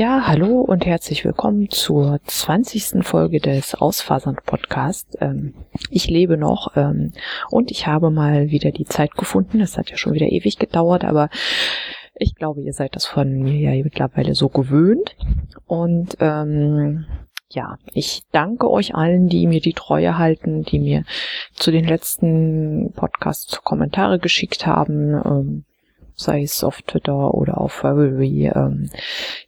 Ja, hallo und herzlich willkommen zur 20. Folge des Ausfasern Podcast. Ähm, ich lebe noch ähm, und ich habe mal wieder die Zeit gefunden. Es hat ja schon wieder ewig gedauert, aber ich glaube, ihr seid das von mir ja mittlerweile so gewöhnt. Und ähm, ja, ich danke euch allen, die mir die Treue halten, die mir zu den letzten Podcasts Kommentare geschickt haben. Sei es auf Twitter oder auf Ravelry. Ähm,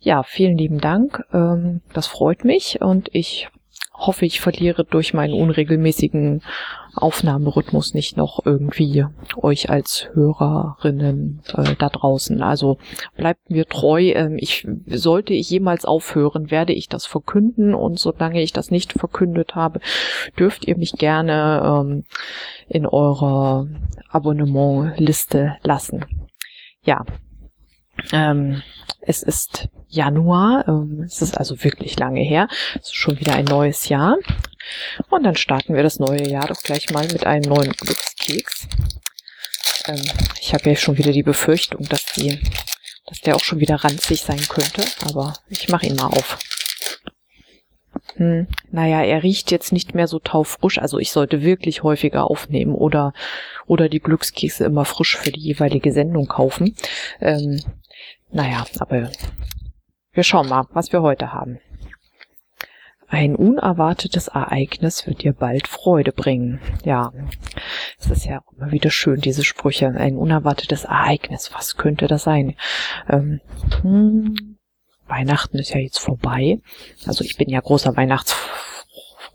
ja, vielen lieben Dank. Ähm, das freut mich und ich hoffe, ich verliere durch meinen unregelmäßigen Aufnahmerhythmus nicht noch irgendwie euch als Hörerinnen äh, da draußen. Also bleibt mir treu. Ähm, ich sollte ich jemals aufhören, werde ich das verkünden und solange ich das nicht verkündet habe, dürft ihr mich gerne ähm, in eurer Abonnementliste lassen ja, ähm, es ist Januar, ähm, es ist also wirklich lange her, es ist schon wieder ein neues Jahr. Und dann starten wir das neue Jahr doch gleich mal mit einem neuen Glückskeks. Ähm, ich habe ja schon wieder die Befürchtung, dass die, dass der auch schon wieder ranzig sein könnte, aber ich mache ihn mal auf. Hm, naja, er riecht jetzt nicht mehr so taufrisch, also ich sollte wirklich häufiger aufnehmen oder, oder die Glückskekse immer frisch für die jeweilige Sendung kaufen. Ähm, naja, aber wir schauen mal, was wir heute haben. Ein unerwartetes Ereignis wird dir bald Freude bringen. Ja, es ist ja immer wieder schön, diese Sprüche. Ein unerwartetes Ereignis, was könnte das sein? Ähm, hm, Weihnachten ist ja jetzt vorbei. Also ich bin ja großer Weihnachts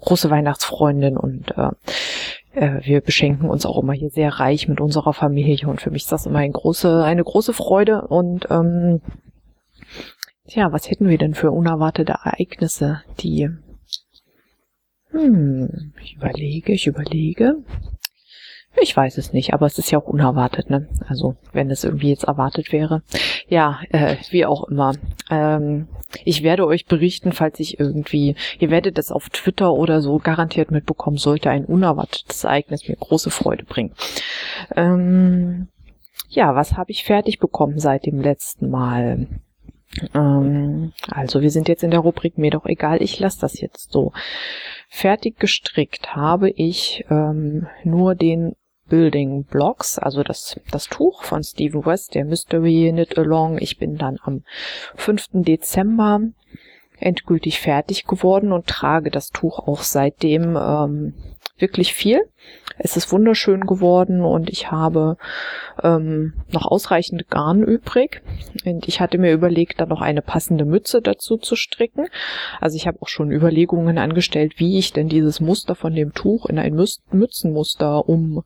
große Weihnachtsfreundin und äh, äh, wir beschenken uns auch immer hier sehr reich mit unserer Familie und für mich ist das immer eine große, eine große Freude und ähm, tja, was hätten wir denn für unerwartete Ereignisse, die hm, ich überlege, ich überlege. Ich weiß es nicht, aber es ist ja auch unerwartet, ne? Also wenn es irgendwie jetzt erwartet wäre. Ja, äh, wie auch immer. Ähm, ich werde euch berichten, falls ich irgendwie, ihr werdet es auf Twitter oder so garantiert mitbekommen, sollte ein unerwartetes Ereignis mir große Freude bringen. Ähm, ja, was habe ich fertig bekommen seit dem letzten Mal? Ähm, also wir sind jetzt in der Rubrik mir doch egal, ich lasse das jetzt so. Fertig gestrickt habe ich ähm, nur den Building Blocks, also das, das Tuch von Stephen West, der Mystery Knit Along. Ich bin dann am 5. Dezember endgültig fertig geworden und trage das Tuch auch seitdem ähm, wirklich viel. Es ist wunderschön geworden und ich habe ähm, noch ausreichend Garn übrig. Und ich hatte mir überlegt, da noch eine passende Mütze dazu zu stricken. Also ich habe auch schon Überlegungen angestellt, wie ich denn dieses Muster von dem Tuch in ein Mützenmuster um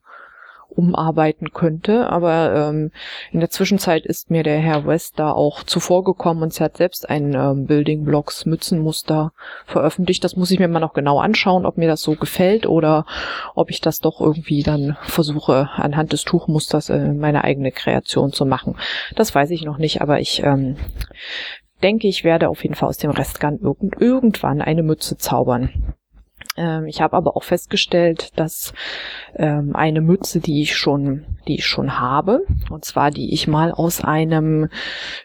umarbeiten könnte. Aber ähm, in der Zwischenzeit ist mir der Herr West da auch zuvorgekommen und sie hat selbst ein ähm, Building Blocks Mützenmuster veröffentlicht. Das muss ich mir mal noch genau anschauen, ob mir das so gefällt oder ob ich das doch irgendwie dann versuche, anhand des Tuchmusters äh, meine eigene Kreation zu machen. Das weiß ich noch nicht, aber ich ähm, denke, ich werde auf jeden Fall aus dem Restgarn irgend irgendwann eine Mütze zaubern. Ähm, ich habe aber auch festgestellt, dass ähm, eine Mütze, die ich schon, die ich schon habe, und zwar die ich mal aus einem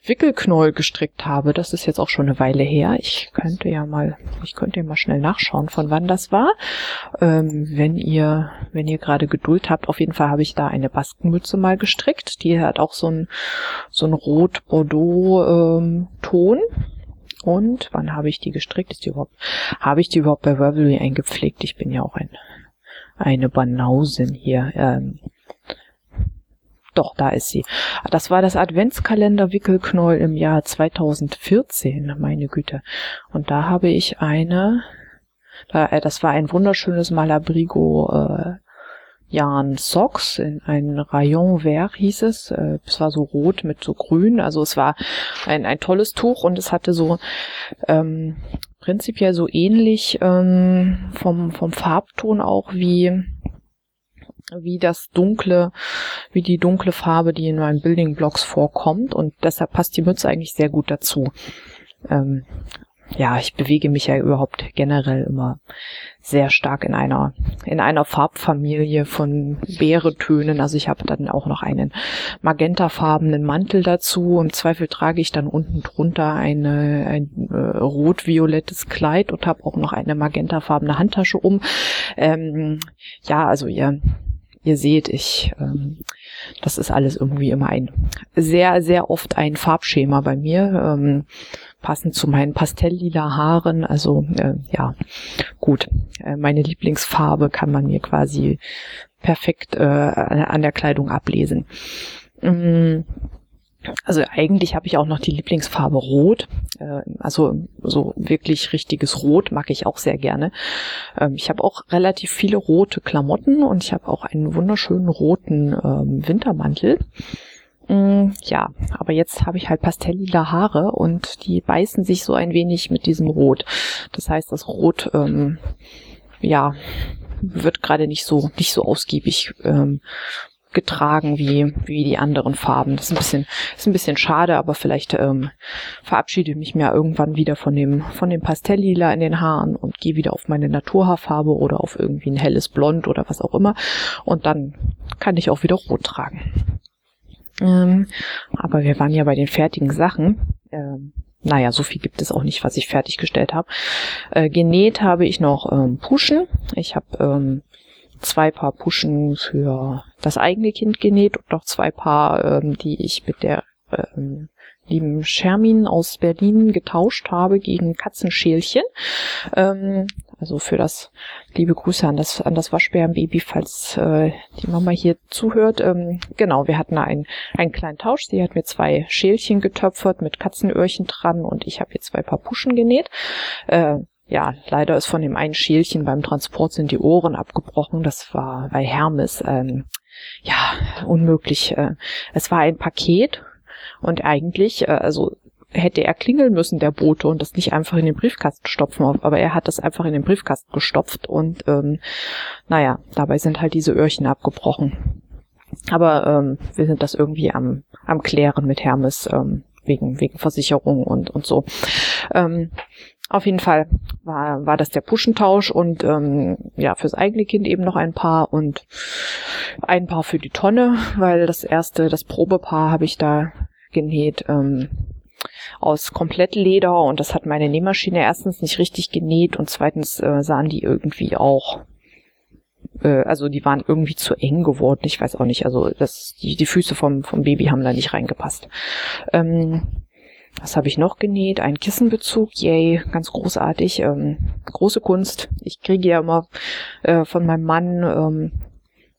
Wickelknäuel gestrickt habe. Das ist jetzt auch schon eine Weile her. Ich könnte ja mal, ich könnte ja mal schnell nachschauen, von wann das war. Ähm, wenn ihr, wenn ihr gerade Geduld habt, auf jeden Fall habe ich da eine Baskenmütze mal gestrickt. Die hat auch so ein so ein Rot-Bordeaux-Ton. Und wann habe ich die gestrickt? Ist die überhaupt, habe ich die überhaupt bei Ravelry eingepflegt? Ich bin ja auch ein, eine Banausin hier. Ähm, doch, da ist sie. Das war das Adventskalender-Wickelknäuel im Jahr 2014, meine Güte. Und da habe ich eine, äh, das war ein wunderschönes Malabrigo äh, Jan Socks in ein Rayon Vert hieß es. Äh, es war so rot mit so grün. Also es war ein, ein tolles Tuch und es hatte so ähm, prinzipiell so ähnlich ähm, vom, vom Farbton auch wie wie das dunkle, wie die dunkle Farbe, die in meinen Building Blocks vorkommt und deshalb passt die Mütze eigentlich sehr gut dazu. Ähm, ja, ich bewege mich ja überhaupt generell immer sehr stark in einer in einer Farbfamilie von Beeretönen. Also ich habe dann auch noch einen magentafarbenen Mantel dazu. Im Zweifel trage ich dann unten drunter eine ein äh, rot-violettes Kleid und habe auch noch eine magentafarbene Handtasche um. Ähm, ja, also ihr ihr seht, ich ähm, das ist alles irgendwie immer ein sehr sehr oft ein Farbschema bei mir. Ähm, passend zu meinen pastelllila Haaren. Also äh, ja, gut. Äh, meine Lieblingsfarbe kann man mir quasi perfekt äh, an der Kleidung ablesen. Mm, also eigentlich habe ich auch noch die Lieblingsfarbe Rot. Äh, also so wirklich richtiges Rot mag ich auch sehr gerne. Ähm, ich habe auch relativ viele rote Klamotten und ich habe auch einen wunderschönen roten ähm, Wintermantel. Mm, ja, aber jetzt habe ich halt pastelllila Haare und die beißen sich so ein wenig mit diesem Rot. Das heißt, das Rot, ähm, ja, wird gerade nicht so nicht so ausgiebig ähm, getragen wie wie die anderen Farben. Das ist ein bisschen ist ein bisschen schade, aber vielleicht ähm, verabschiede ich mich mir irgendwann wieder von dem von dem Pastelllila in den Haaren und gehe wieder auf meine Naturhaarfarbe oder auf irgendwie ein helles Blond oder was auch immer und dann kann ich auch wieder rot tragen. Ähm, aber wir waren ja bei den fertigen Sachen. Ähm, naja, so viel gibt es auch nicht, was ich fertiggestellt habe. Äh, genäht habe ich noch ähm, Puschen. Ich habe ähm, zwei Paar Puschen für das eigene Kind genäht und noch zwei Paar, ähm, die ich mit der ähm, lieben Shermin aus Berlin getauscht habe gegen Katzenschälchen. Ähm, also für das liebe Grüße an das an das Waschbärenbaby, falls äh, die Mama hier zuhört. Ähm, genau, wir hatten da einen, einen kleinen Tausch. Sie hat mir zwei Schälchen getöpfert mit Katzenöhrchen dran und ich habe hier zwei Paar Puschen genäht. Äh, ja, leider ist von dem einen Schälchen beim Transport sind die Ohren abgebrochen. Das war bei Hermes ähm, ja unmöglich. Äh, es war ein Paket und eigentlich, äh, also hätte er klingeln müssen, der Bote, und das nicht einfach in den Briefkasten stopfen. Aber er hat das einfach in den Briefkasten gestopft und ähm, naja, dabei sind halt diese Öhrchen abgebrochen. Aber ähm, wir sind das irgendwie am, am Klären mit Hermes ähm, wegen, wegen Versicherung und, und so. Ähm, auf jeden Fall war, war das der Puschentausch und ähm, ja, fürs eigene Kind eben noch ein Paar und ein Paar für die Tonne, weil das erste, das Probepaar habe ich da genäht ähm, aus Komplettleder und das hat meine Nähmaschine erstens nicht richtig genäht und zweitens äh, sahen die irgendwie auch äh, also die waren irgendwie zu eng geworden. Ich weiß auch nicht. Also das, die, die Füße vom, vom Baby haben da nicht reingepasst. Ähm, was habe ich noch genäht? Ein Kissenbezug, yay, ganz großartig. Ähm, große Kunst. Ich kriege ja immer äh, von meinem Mann ähm,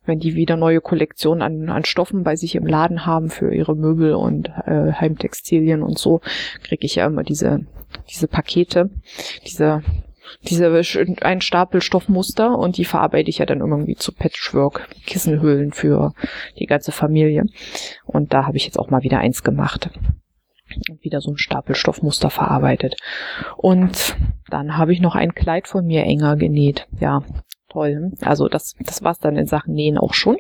wenn die wieder neue Kollektionen an, an Stoffen bei sich im Laden haben für ihre Möbel und äh, Heimtextilien und so, kriege ich ja immer diese, diese Pakete, diese diese ein Stapel Stoffmuster und die verarbeite ich ja dann irgendwie zu Patchwork Kissenhüllen für die ganze Familie. Und da habe ich jetzt auch mal wieder eins gemacht und wieder so ein Stapel Stoffmuster verarbeitet. Und dann habe ich noch ein Kleid von mir enger genäht. Ja toll. Also das, das war's dann in Sachen Nähen auch schon.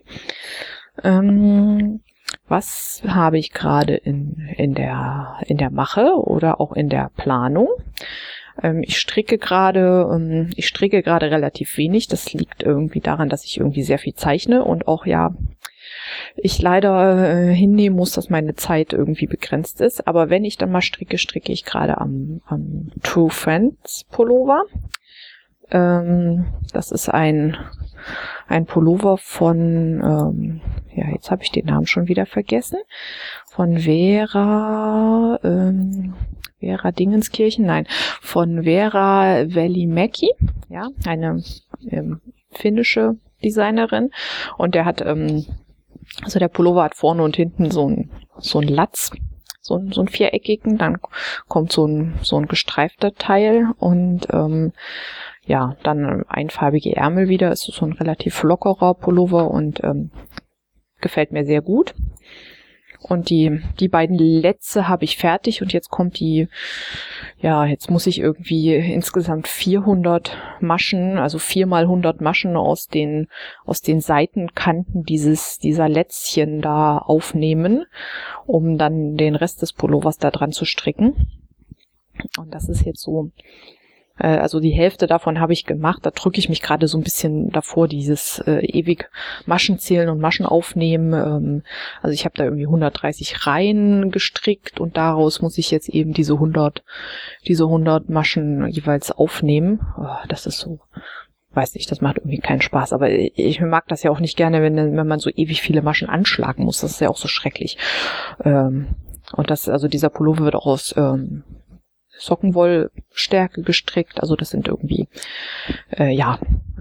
Ähm, was habe ich gerade in, in, der, in der Mache oder auch in der Planung? Ähm, ich stricke gerade, ähm, ich stricke gerade relativ wenig. Das liegt irgendwie daran, dass ich irgendwie sehr viel zeichne und auch ja, ich leider äh, hinnehmen muss, dass meine Zeit irgendwie begrenzt ist. Aber wenn ich dann mal stricke, stricke ich gerade am, am True Friends Pullover. Ähm, das ist ein, ein Pullover von, ähm, ja, jetzt habe ich den Namen schon wieder vergessen, von Vera, ähm, Vera Dingenskirchen, nein, von Vera Välimäki, ja, eine ähm, finnische Designerin. Und der hat, ähm, also der Pullover hat vorne und hinten so ein, so ein Latz, so, so ein viereckigen, dann kommt so ein, so ein gestreifter Teil und ähm, ja, dann einfarbige Ärmel wieder. Es ist so ein relativ lockerer Pullover und ähm, gefällt mir sehr gut. Und die, die beiden Letze habe ich fertig und jetzt kommt die, ja, jetzt muss ich irgendwie insgesamt 400 Maschen, also viermal 100 Maschen aus den, aus den Seitenkanten dieses, dieser Lätzchen da aufnehmen, um dann den Rest des Pullovers da dran zu stricken. Und das ist jetzt so, also die Hälfte davon habe ich gemacht. Da drücke ich mich gerade so ein bisschen davor, dieses äh, ewig Maschen zählen und Maschen aufnehmen. Ähm, also ich habe da irgendwie 130 Reihen gestrickt und daraus muss ich jetzt eben diese 100, diese 100 Maschen jeweils aufnehmen. Oh, das ist so weiß nicht, das macht irgendwie keinen Spaß. Aber ich mag das ja auch nicht gerne, wenn, wenn man so ewig viele Maschen anschlagen muss. Das ist ja auch so schrecklich. Ähm, und das, also dieser Pullover wird auch aus ähm, Sockenwollstärke gestrickt. Also das sind irgendwie, äh, ja,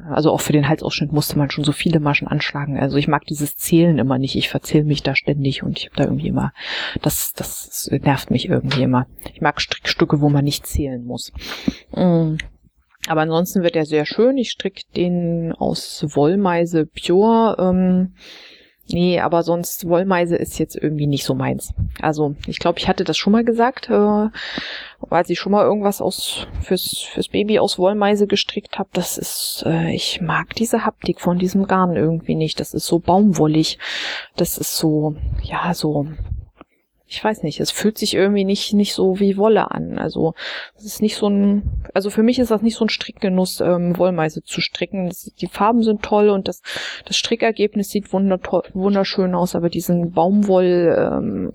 also auch für den Halsausschnitt musste man schon so viele Maschen anschlagen. Also ich mag dieses Zählen immer nicht. Ich verzähle mich da ständig und ich habe da irgendwie immer, das, das nervt mich irgendwie immer. Ich mag Strickstücke, wo man nicht zählen muss. Mm. Aber ansonsten wird er sehr schön. Ich stricke den aus Wollmeise Pure. Ähm, Nee, aber sonst Wollmeise ist jetzt irgendwie nicht so meins. Also ich glaube, ich hatte das schon mal gesagt, äh, weil ich schon mal irgendwas aus fürs, fürs Baby aus Wollmeise gestrickt habe. Das ist, äh, ich mag diese Haptik von diesem Garn irgendwie nicht. Das ist so baumwollig. Das ist so, ja, so ich weiß nicht, es fühlt sich irgendwie nicht, nicht so wie Wolle an. Also es ist nicht so ein, also für mich ist das nicht so ein Strickgenuss, ähm, Wollmeise zu stricken. Das, die Farben sind toll und das, das Strickergebnis sieht wunderschön aus, aber diesen Baumwoll, ähm,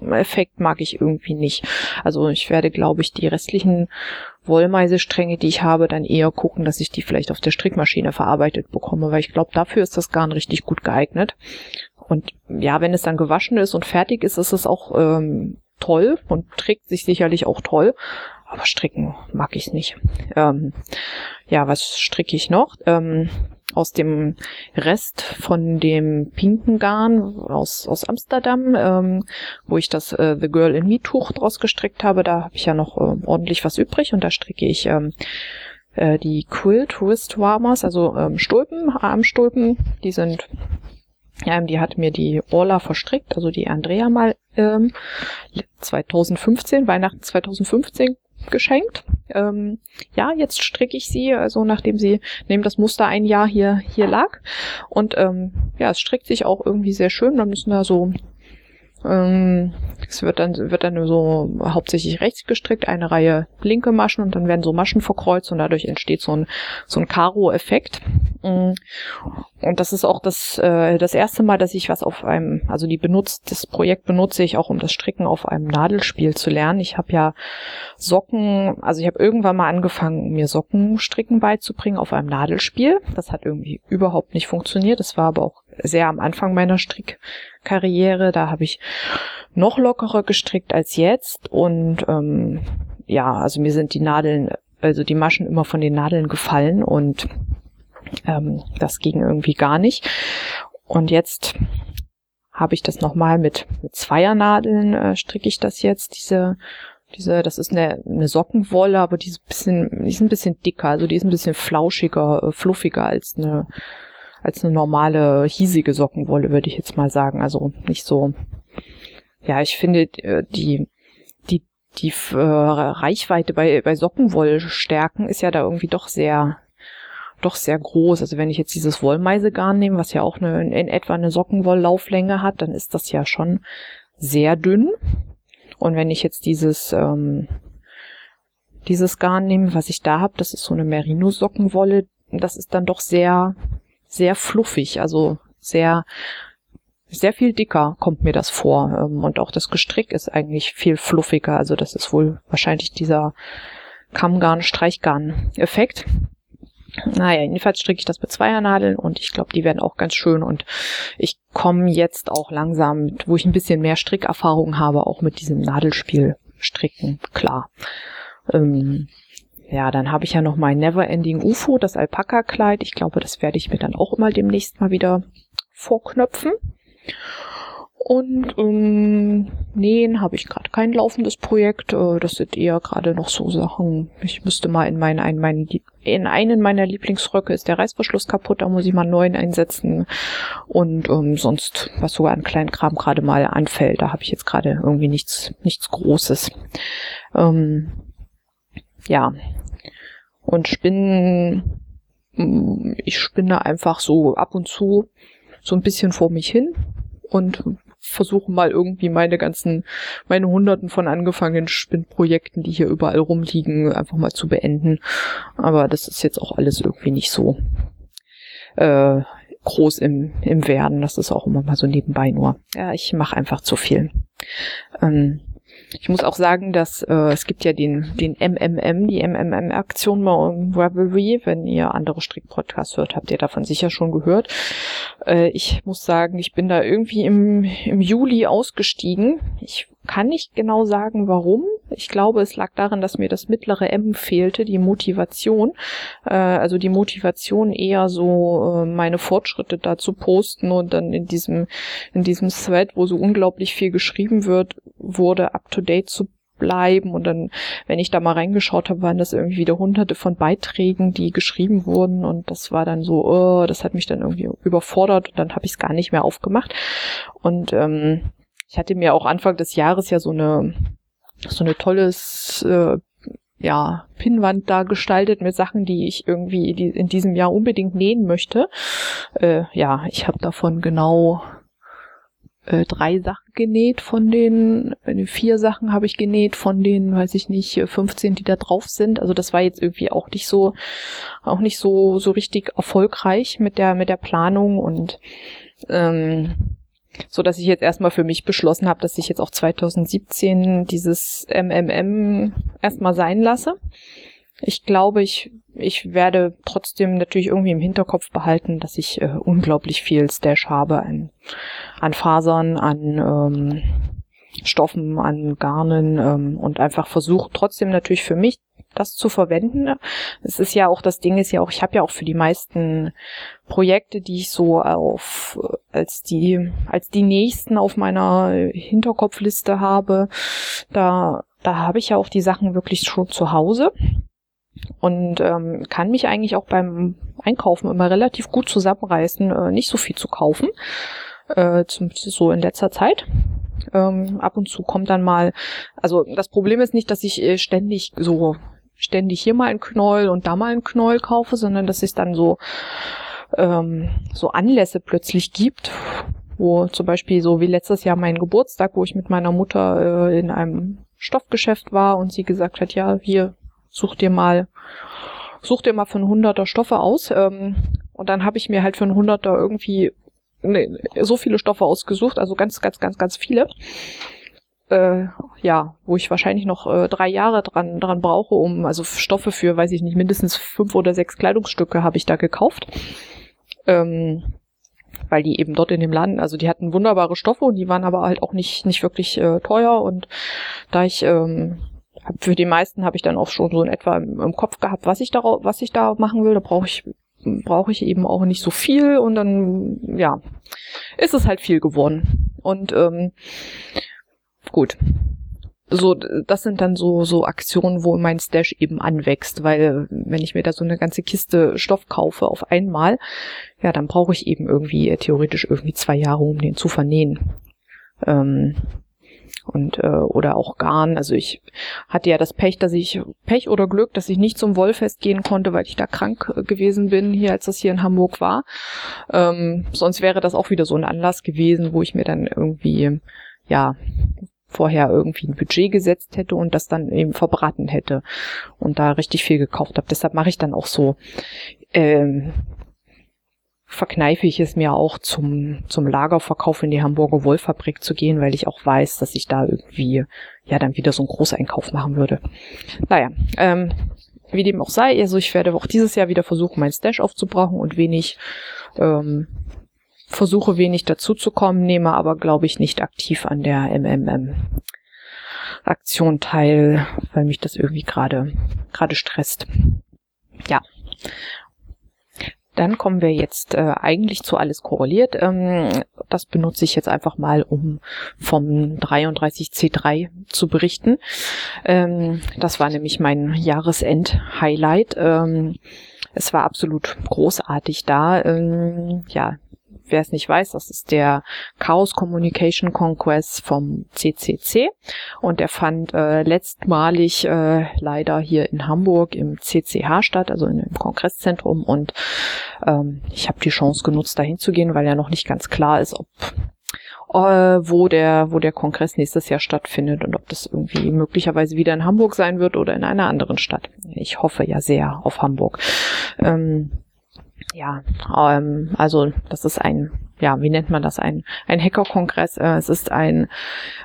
Effekt mag ich irgendwie nicht. Also ich werde, glaube ich, die restlichen Wollmeisestränge, die ich habe, dann eher gucken, dass ich die vielleicht auf der Strickmaschine verarbeitet bekomme, weil ich glaube, dafür ist das Garn richtig gut geeignet. Und ja, wenn es dann gewaschen ist und fertig ist, ist es auch ähm, toll und trägt sich sicherlich auch toll. Aber stricken mag ich nicht. Ähm, ja, was stricke ich noch? Ähm, aus dem Rest von dem pinken Garn aus, aus Amsterdam, ähm, wo ich das äh, The Girl in Me Tuch draus gestrickt habe, da habe ich ja noch äh, ordentlich was übrig und da stricke ich ähm, äh, die Quilt Wrist Warmers, also ähm, Stulpen, Armstulpen, die sind ähm, die hat mir die Orla verstrickt, also die Andrea mal ähm, 2015, Weihnachten 2015 geschenkt. Ähm, ja, jetzt stricke ich sie, also nachdem sie neben das Muster ein Jahr hier hier lag. Und ähm, ja, es strickt sich auch irgendwie sehr schön. Dann müssen da so ähm, es wird dann, wird dann so hauptsächlich rechts gestrickt, eine Reihe linke Maschen und dann werden so Maschen verkreuzt und dadurch entsteht so ein, so ein Karo-Effekt. Und das ist auch das, äh, das erste Mal, dass ich was auf einem, also die benutzt, das Projekt benutze ich auch, um das Stricken auf einem Nadelspiel zu lernen. Ich habe ja Socken, also ich habe irgendwann mal angefangen, mir Sockenstricken beizubringen auf einem Nadelspiel. Das hat irgendwie überhaupt nicht funktioniert. Das war aber auch sehr am Anfang meiner Strickkarriere. Da habe ich noch lockerer gestrickt als jetzt und ähm, ja, also mir sind die Nadeln, also die Maschen immer von den Nadeln gefallen und ähm, das ging irgendwie gar nicht. Und jetzt habe ich das nochmal mit, mit Zweiernadeln, äh, stricke ich das jetzt, diese diese, das ist eine, eine Sockenwolle, aber die ist ein bisschen, die ist ein bisschen dicker, also die ist ein bisschen flauschiger, äh, fluffiger als eine als eine normale hiesige Sockenwolle, würde ich jetzt mal sagen. Also nicht so. Ja, ich finde äh, die die die äh, Reichweite bei bei Sockenwollstärken ist ja da irgendwie doch sehr doch sehr groß. Also wenn ich jetzt dieses Wollmeisegarn nehme, was ja auch eine, in etwa eine Sockenwolllauflänge hat, dann ist das ja schon sehr dünn. Und wenn ich jetzt dieses ähm, dieses Garn nehme, was ich da habe, das ist so eine Merino-Sockenwolle, das ist dann doch sehr sehr fluffig, also sehr sehr viel dicker kommt mir das vor. Ähm, und auch das Gestrick ist eigentlich viel fluffiger. Also das ist wohl wahrscheinlich dieser Kammgarn-Streichgarn-Effekt. Naja, jedenfalls stricke ich das mit Zweiernadeln und ich glaube, die werden auch ganz schön und ich komme jetzt auch langsam, wo ich ein bisschen mehr Strickerfahrung habe, auch mit diesem Nadelspiel stricken, klar. Ähm, ja, dann habe ich ja noch mein Neverending UFO, das Alpaka-Kleid. Ich glaube, das werde ich mir dann auch immer demnächst mal wieder vorknöpfen. Und ähm, nähen habe ich gerade kein laufendes Projekt. Äh, das sind eher gerade noch so Sachen. Ich müsste mal in meinen, in meinen, in einen meiner Lieblingsröcke ist der Reißverschluss kaputt, da muss ich mal einen neuen einsetzen. Und ähm, sonst, was sogar an kleinen Kram gerade mal anfällt, da habe ich jetzt gerade irgendwie nichts, nichts Großes. Ähm, ja. Und spinnen, ich spinne einfach so ab und zu so ein bisschen vor mich hin und versuche mal irgendwie meine ganzen, meine hunderten von angefangenen Spinnprojekten, die hier überall rumliegen, einfach mal zu beenden. Aber das ist jetzt auch alles irgendwie nicht so äh, groß im, im Werden. Das ist auch immer mal so nebenbei nur. Ja, ich mache einfach zu viel. Ähm, ich muss auch sagen, dass äh, es gibt ja den, den MMM, die MMM-Aktion bei Ravelry. Wenn ihr andere Strickpodcasts hört, habt ihr davon sicher schon gehört. Äh, ich muss sagen, ich bin da irgendwie im, im Juli ausgestiegen. Ich kann nicht genau sagen, warum. Ich glaube, es lag daran, dass mir das mittlere M fehlte, die Motivation. Äh, also die Motivation eher so äh, meine Fortschritte da zu posten und dann in diesem, in diesem Thread, wo so unglaublich viel geschrieben wird, wurde up to date zu bleiben. Und dann, wenn ich da mal reingeschaut habe, waren das irgendwie wieder hunderte von Beiträgen, die geschrieben wurden. Und das war dann so, oh, das hat mich dann irgendwie überfordert und dann habe ich es gar nicht mehr aufgemacht. Und ähm, ich hatte mir auch Anfang des Jahres ja so eine so eine tolles äh, ja, Pinnwand da gestaltet mit Sachen, die ich irgendwie in diesem Jahr unbedingt nähen möchte. Äh, ja, ich habe davon genau äh, drei Sachen genäht von den, äh, vier Sachen habe ich genäht von den, weiß ich nicht, 15, die da drauf sind. Also das war jetzt irgendwie auch nicht so, auch nicht so, so richtig erfolgreich mit der, mit der Planung und ähm, so dass ich jetzt erstmal für mich beschlossen habe, dass ich jetzt auch 2017 dieses MMM erstmal sein lasse. Ich glaube, ich, ich werde trotzdem natürlich irgendwie im Hinterkopf behalten, dass ich äh, unglaublich viel Stash habe an, an Fasern, an ähm, Stoffen, an Garnen ähm, und einfach versuche trotzdem natürlich für mich das zu verwenden. Es ist ja auch, das Ding ist ja auch, ich habe ja auch für die meisten Projekte, die ich so auf als die als die nächsten auf meiner Hinterkopfliste habe, da da habe ich ja auch die Sachen wirklich schon zu Hause und ähm, kann mich eigentlich auch beim Einkaufen immer relativ gut zusammenreißen, äh, nicht so viel zu kaufen, äh, zumindest so in letzter Zeit. Ähm, ab und zu kommt dann mal, also das Problem ist nicht, dass ich äh, ständig so ständig hier mal ein Knäuel und da mal ein Knäuel kaufe, sondern dass es dann so ähm, so Anlässe plötzlich gibt, wo zum Beispiel so wie letztes Jahr mein Geburtstag, wo ich mit meiner Mutter äh, in einem Stoffgeschäft war und sie gesagt hat, ja, hier such dir mal, such dir mal für ein Hunderter Stoffe aus. Ähm, und dann habe ich mir halt für ein Hunderter irgendwie ne, so viele Stoffe ausgesucht, also ganz, ganz, ganz, ganz viele äh, ja, wo ich wahrscheinlich noch äh, drei Jahre dran, dran brauche, um, also Stoffe für, weiß ich nicht, mindestens fünf oder sechs Kleidungsstücke habe ich da gekauft. Ähm, weil die eben dort in dem Laden, also die hatten wunderbare Stoffe und die waren aber halt auch nicht, nicht wirklich äh, teuer und da ich ähm, für die meisten habe ich dann auch schon so in etwa im, Kopf gehabt, was ich da, was ich da machen will. Da brauche ich brauche ich eben auch nicht so viel und dann ja ist es halt viel geworden und ähm, gut. So, das sind dann so, so Aktionen, wo mein Stash eben anwächst, weil wenn ich mir da so eine ganze Kiste Stoff kaufe auf einmal, ja, dann brauche ich eben irgendwie, äh, theoretisch irgendwie zwei Jahre, um den zu vernähen. Ähm, und äh, oder auch Garn. Also ich hatte ja das Pech, dass ich Pech oder Glück, dass ich nicht zum Wollfest gehen konnte, weil ich da krank äh, gewesen bin, hier als das hier in Hamburg war. Ähm, sonst wäre das auch wieder so ein Anlass gewesen, wo ich mir dann irgendwie ja vorher irgendwie ein Budget gesetzt hätte und das dann eben verbraten hätte und da richtig viel gekauft habe. Deshalb mache ich dann auch so, ähm, verkneife ich es mir auch zum, zum Lagerverkauf in die Hamburger Wollfabrik zu gehen, weil ich auch weiß, dass ich da irgendwie ja dann wieder so einen Großeinkauf machen würde. Naja, ähm, wie dem auch sei, also ich werde auch dieses Jahr wieder versuchen, mein Stash aufzubrauchen und wenig ähm, versuche wenig dazuzukommen, nehme aber, glaube ich, nicht aktiv an der MMM-Aktion teil, weil mich das irgendwie gerade gerade stresst. Ja. Dann kommen wir jetzt äh, eigentlich zu alles korreliert. Ähm, das benutze ich jetzt einfach mal, um vom 33C3 zu berichten. Ähm, das war nämlich mein Jahresend-Highlight. Ähm, es war absolut großartig da. Ähm, ja, wer es nicht weiß, das ist der Chaos Communication Conquest vom CCC und der fand äh, letztmalig äh, leider hier in Hamburg im CCH statt, also dem Kongresszentrum und ähm, ich habe die Chance genutzt, dahin zu gehen, weil ja noch nicht ganz klar ist, ob äh, wo der, wo der Kongress nächstes Jahr stattfindet und ob das irgendwie möglicherweise wieder in Hamburg sein wird oder in einer anderen Stadt. Ich hoffe ja sehr auf Hamburg. Ähm, ja, ähm, also das ist ein, ja, wie nennt man das? Ein, ein Hacker-Kongress. Äh, es ist ein,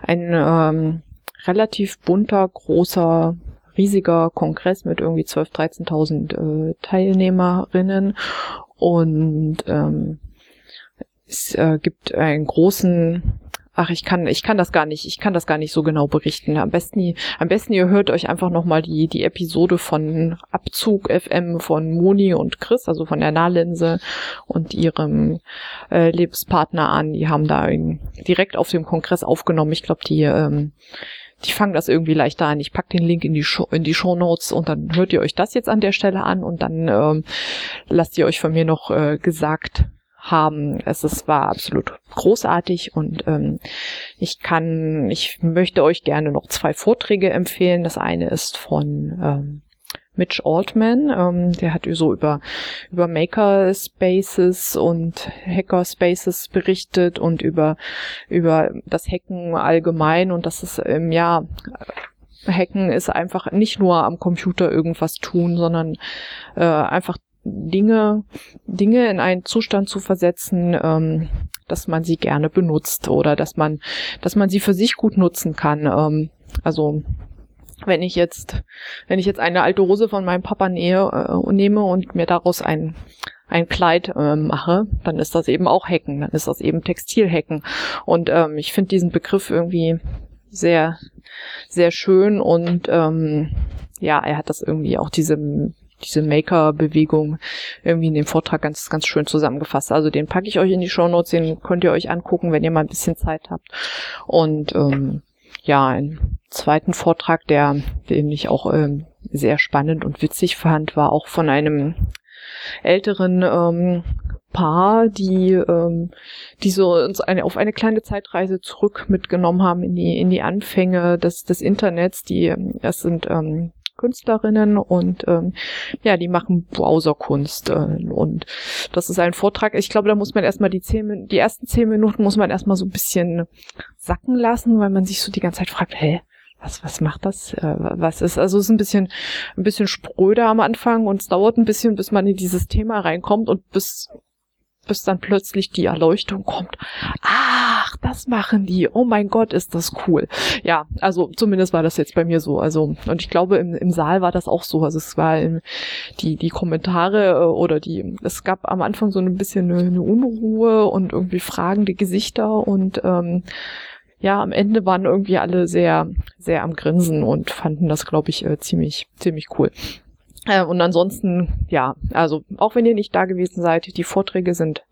ein ähm, relativ bunter, großer riesiger Kongress mit irgendwie 12.000, 13.000 äh, Teilnehmerinnen und ähm, es äh, gibt einen großen Ach, ich kann, ich kann das gar nicht, ich kann das gar nicht so genau berichten. Am besten, am besten ihr hört euch einfach nochmal die, die Episode von Abzug FM von Moni und Chris, also von der Nahlinse und ihrem äh, Lebenspartner an. Die haben da direkt auf dem Kongress aufgenommen. Ich glaube, die, ähm, die fangen das irgendwie leichter an. Ich pack den Link in die Show, in die Show Notes und dann hört ihr euch das jetzt an der Stelle an und dann ähm, lasst ihr euch von mir noch äh, gesagt haben. Es ist, war absolut großartig und ähm, ich kann, ich möchte euch gerne noch zwei Vorträge empfehlen. Das eine ist von ähm, Mitch Altman, ähm, der hat so über, über Makerspaces und Hackerspaces berichtet und über, über das Hacken allgemein und das ist im Jahr Hacken ist einfach nicht nur am Computer irgendwas tun, sondern äh, einfach Dinge, Dinge in einen Zustand zu versetzen, ähm, dass man sie gerne benutzt oder dass man, dass man sie für sich gut nutzen kann. Ähm, also wenn ich jetzt, wenn ich jetzt eine alte Hose von meinem Papa nähe, äh, nehme und mir daraus ein ein Kleid äh, mache, dann ist das eben auch Hacken, dann ist das eben Textilhacken. Und ähm, ich finde diesen Begriff irgendwie sehr, sehr schön und ähm, ja, er hat das irgendwie auch diese diese Maker-Bewegung irgendwie in dem Vortrag ganz, ganz schön zusammengefasst. Also den packe ich euch in die Show Notes, den könnt ihr euch angucken, wenn ihr mal ein bisschen Zeit habt. Und ähm, ja, einen zweiten Vortrag, der, den ich auch ähm, sehr spannend und witzig fand, war auch von einem älteren ähm, Paar, die, ähm, die so uns eine, auf eine kleine Zeitreise zurück mitgenommen haben in die, in die Anfänge des, des Internets. Die, ähm, das sind ähm, Künstlerinnen und ähm, ja, die machen Browserkunst äh, und das ist ein Vortrag. Ich glaube, da muss man erstmal die zehn, die ersten zehn Minuten muss man erstmal so ein bisschen sacken lassen, weil man sich so die ganze Zeit fragt, hä, was, was macht das? Äh, was ist, also es ist ein bisschen, ein bisschen spröder am Anfang und es dauert ein bisschen, bis man in dieses Thema reinkommt und bis bis dann plötzlich die Erleuchtung kommt. Ach, das machen die. Oh mein Gott, ist das cool. Ja, also zumindest war das jetzt bei mir so. Also, und ich glaube, im, im Saal war das auch so. Also es war in, die, die Kommentare äh, oder die, es gab am Anfang so ein bisschen eine, eine Unruhe und irgendwie fragende Gesichter und ähm, ja, am Ende waren irgendwie alle sehr, sehr am Grinsen und fanden das, glaube ich, äh, ziemlich, ziemlich cool. Äh, und ansonsten, ja, also auch wenn ihr nicht da gewesen seid, die Vorträge sind,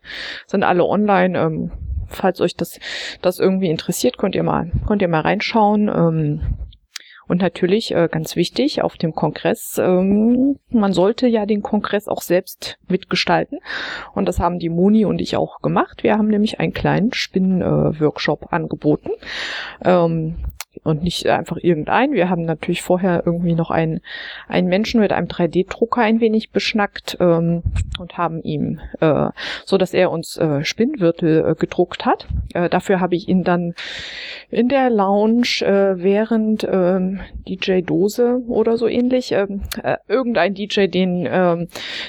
sind alle online. Ähm, falls euch das, das irgendwie interessiert, könnt ihr mal, könnt ihr mal reinschauen. Ähm, und natürlich, äh, ganz wichtig, auf dem Kongress, ähm, man sollte ja den Kongress auch selbst mitgestalten. Und das haben die Moni und ich auch gemacht. Wir haben nämlich einen kleinen Spinnen-Workshop äh, angeboten. Ähm, und nicht einfach irgendein. Wir haben natürlich vorher irgendwie noch einen, einen Menschen mit einem 3D-Drucker ein wenig beschnackt ähm, und haben ihm, äh, so dass er uns äh, Spinnwürtel äh, gedruckt hat. Äh, dafür habe ich ihn dann in der Lounge äh, während ähm, DJ Dose oder so ähnlich, ähm, äh, irgendein DJ, den ähm,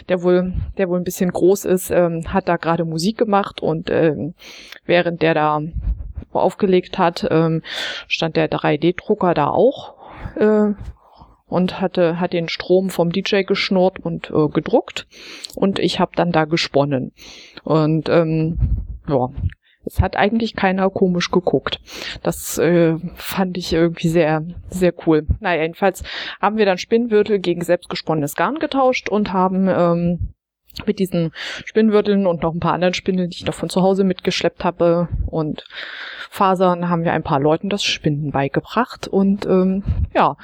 der wohl, der wohl ein bisschen groß ist, ähm, hat da gerade Musik gemacht und ähm, während der da aufgelegt hat, ähm, stand der 3D-Drucker da auch äh, und hatte hat den Strom vom DJ geschnurrt und äh, gedruckt und ich habe dann da gesponnen und ähm, ja es hat eigentlich keiner komisch geguckt. Das äh, fand ich irgendwie sehr, sehr cool. Naja, jedenfalls haben wir dann Spinnwürtel gegen selbstgesponnenes Garn getauscht und haben ähm, mit diesen Spinnwürteln und noch ein paar anderen Spinnen, die ich noch von zu Hause mitgeschleppt habe. Und Fasern haben wir ein paar Leuten das Spinnen beigebracht. Und ähm, ja,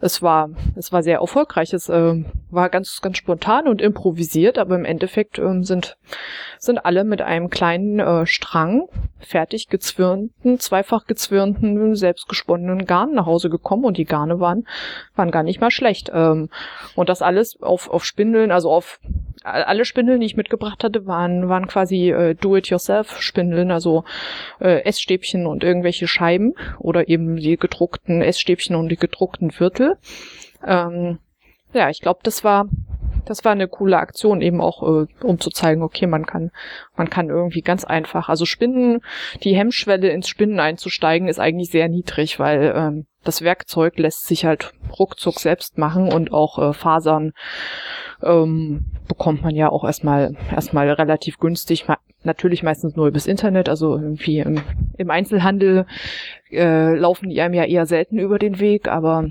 es war es war sehr erfolgreich. Es äh, war ganz ganz spontan und improvisiert, aber im Endeffekt ähm, sind sind alle mit einem kleinen äh, Strang fertig gezwirnten, zweifach gezwirnten, selbstgesponnenen Garn nach Hause gekommen. Und die Garne waren waren gar nicht mal schlecht. Ähm, und das alles auf auf Spindeln, also auf alle Spindeln, die ich mitgebracht hatte, waren, waren quasi äh, Do-it-yourself-Spindeln, also äh, Essstäbchen und irgendwelche Scheiben oder eben die gedruckten Essstäbchen und die gedruckten Viertel. Ähm, ja, ich glaube, das war das war eine coole Aktion eben auch, äh, um zu zeigen, okay, man kann, man kann irgendwie ganz einfach, also Spinnen, die Hemmschwelle ins Spinnen einzusteigen ist eigentlich sehr niedrig, weil ähm, das Werkzeug lässt sich halt ruckzuck selbst machen und auch äh, Fasern ähm, bekommt man ja auch erstmal erstmal relativ günstig. Natürlich meistens nur übers Internet, also irgendwie im, im Einzelhandel äh, laufen die einem ja eher selten über den Weg, aber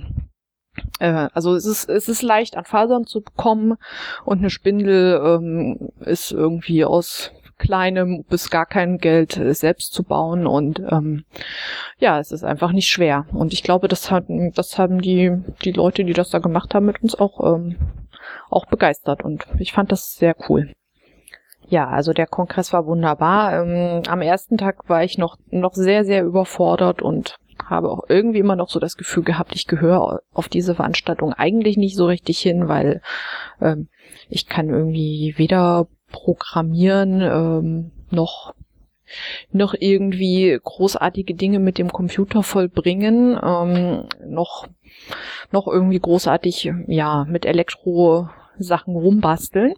äh, also es ist, es ist leicht an Fasern zu bekommen und eine Spindel ähm, ist irgendwie aus kleinem bis gar keinem Geld äh, selbst zu bauen und ähm, ja, es ist einfach nicht schwer. Und ich glaube, das hatten, das haben die, die Leute, die das da gemacht haben, mit uns auch, ähm, auch begeistert und ich fand das sehr cool. Ja, also der Kongress war wunderbar. Ähm, am ersten Tag war ich noch, noch sehr, sehr überfordert und habe auch irgendwie immer noch so das Gefühl gehabt, ich gehöre auf diese Veranstaltung eigentlich nicht so richtig hin, weil ähm, ich kann irgendwie weder programmieren ähm, noch noch irgendwie großartige Dinge mit dem Computer vollbringen, ähm, noch noch irgendwie großartig ja mit Elektro Sachen rumbasteln.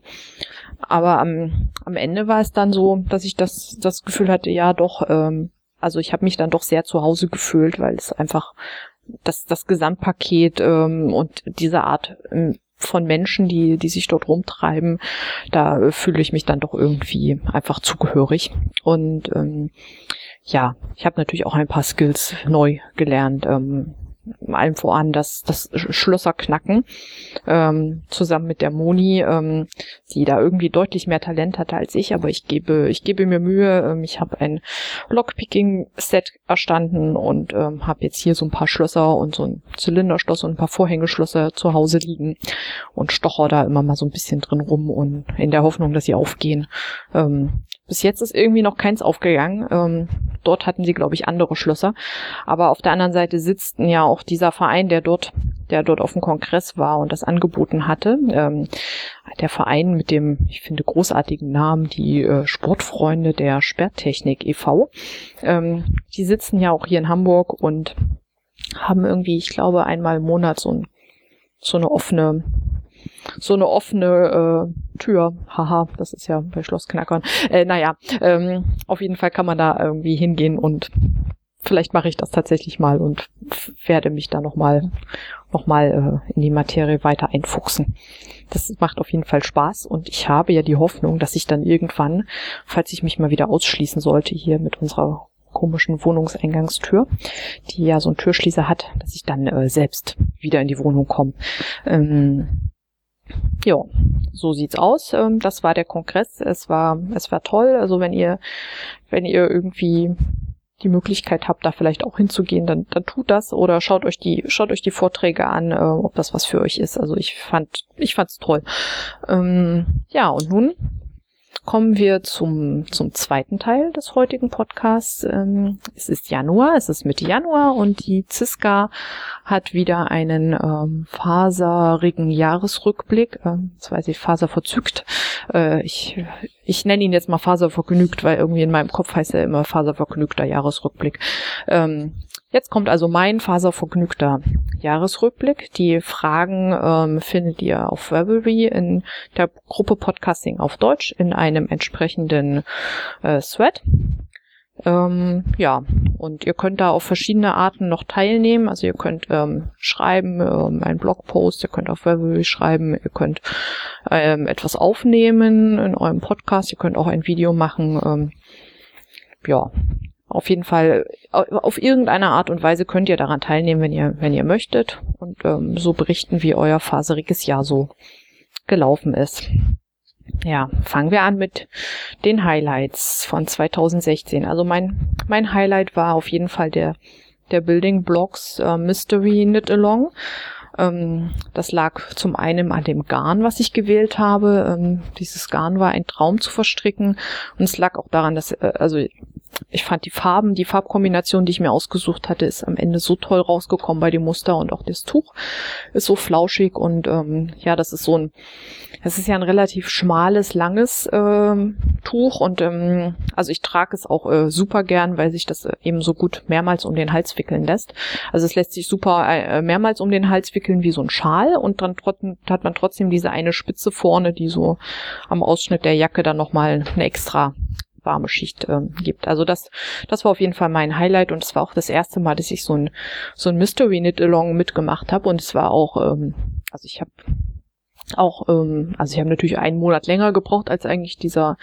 Aber am, am Ende war es dann so, dass ich das, das Gefühl hatte, ja doch, ähm, also ich habe mich dann doch sehr zu Hause gefühlt, weil es einfach das, das Gesamtpaket ähm, und diese Art ähm, von Menschen, die, die sich dort rumtreiben, da äh, fühle ich mich dann doch irgendwie einfach zugehörig. Und ähm, ja, ich habe natürlich auch ein paar Skills neu gelernt. Ähm, allem voran das, das Schlösser knacken, ähm, zusammen mit der Moni, ähm, die da irgendwie deutlich mehr Talent hatte als ich, aber ich gebe, ich gebe mir Mühe. Ähm, ich habe ein Lockpicking-Set erstanden und ähm, habe jetzt hier so ein paar Schlösser und so ein Zylinderschloss und ein paar Vorhängeschlösser zu Hause liegen und stocher da immer mal so ein bisschen drin rum und in der Hoffnung, dass sie aufgehen. Ähm, bis jetzt ist irgendwie noch keins aufgegangen. Ähm, dort hatten sie, glaube ich, andere Schlösser. Aber auf der anderen Seite sitzt ja auch dieser Verein, der dort, der dort auf dem Kongress war und das angeboten hatte. Ähm, der Verein mit dem, ich finde, großartigen Namen, die äh, Sportfreunde der Sperrtechnik e.V. Ähm, die sitzen ja auch hier in Hamburg und haben irgendwie, ich glaube, einmal im Monat so, ein, so eine offene so eine offene äh, Tür. Haha, das ist ja bei Schlossknackern. Äh, naja, ähm, auf jeden Fall kann man da irgendwie hingehen und vielleicht mache ich das tatsächlich mal und werde mich da nochmal noch mal, äh, in die Materie weiter einfuchsen. Das macht auf jeden Fall Spaß und ich habe ja die Hoffnung, dass ich dann irgendwann, falls ich mich mal wieder ausschließen sollte hier mit unserer komischen Wohnungseingangstür, die ja so einen Türschließer hat, dass ich dann äh, selbst wieder in die Wohnung komme. Ähm, ja, so sieht's aus. Ähm, das war der Kongress. Es war, es war toll. Also wenn ihr, wenn ihr irgendwie die Möglichkeit habt, da vielleicht auch hinzugehen, dann, dann tut das oder schaut euch die, schaut euch die Vorträge an, äh, ob das was für euch ist. Also ich fand, ich fand's toll. Ähm, ja, und nun kommen wir zum, zum zweiten Teil des heutigen Podcasts. Ähm, es ist Januar, es ist Mitte Januar und die Ziska hat wieder einen ähm, faserigen Jahresrückblick, äh, das weiß ich, faserverzückt. Äh, ich, ich nenne ihn jetzt mal faservergnügt, weil irgendwie in meinem Kopf heißt er immer faservergnügter Jahresrückblick. Ähm, Jetzt kommt also mein faservergnügter Jahresrückblick. Die Fragen ähm, findet ihr auf Verbally in der Gruppe Podcasting auf Deutsch in einem entsprechenden äh, Thread. Ähm, ja, und ihr könnt da auf verschiedene Arten noch teilnehmen. Also ihr könnt ähm, schreiben, ähm, einen Blogpost, ihr könnt auf Verbally schreiben, ihr könnt ähm, etwas aufnehmen in eurem Podcast, ihr könnt auch ein Video machen. Ähm, ja, auf jeden Fall, auf irgendeine Art und Weise könnt ihr daran teilnehmen, wenn ihr, wenn ihr möchtet und ähm, so berichten, wie euer faseriges Jahr so gelaufen ist. Ja, fangen wir an mit den Highlights von 2016. Also mein, mein Highlight war auf jeden Fall der, der Building Blocks äh, Mystery Knit Along. Ähm, das lag zum einen an dem Garn, was ich gewählt habe. Ähm, dieses Garn war ein Traum zu verstricken und es lag auch daran, dass, äh, also ich fand die Farben, die Farbkombination, die ich mir ausgesucht hatte, ist am Ende so toll rausgekommen bei dem Muster und auch das Tuch ist so flauschig und ähm, ja, das ist so ein, das ist ja ein relativ schmales, langes ähm, Tuch und ähm, also ich trage es auch äh, super gern, weil sich das äh, eben so gut mehrmals um den Hals wickeln lässt. Also es lässt sich super äh, mehrmals um den Hals wickeln wie so ein Schal und dann hat man trotzdem diese eine Spitze vorne, die so am Ausschnitt der Jacke dann nochmal eine extra warme Schicht ähm, gibt. Also das, das war auf jeden Fall mein Highlight und es war auch das erste Mal, dass ich so ein so ein Mystery Knit Along mitgemacht habe und es war auch, ähm, also ich habe auch, ähm, also ich habe natürlich einen Monat länger gebraucht, als eigentlich dieser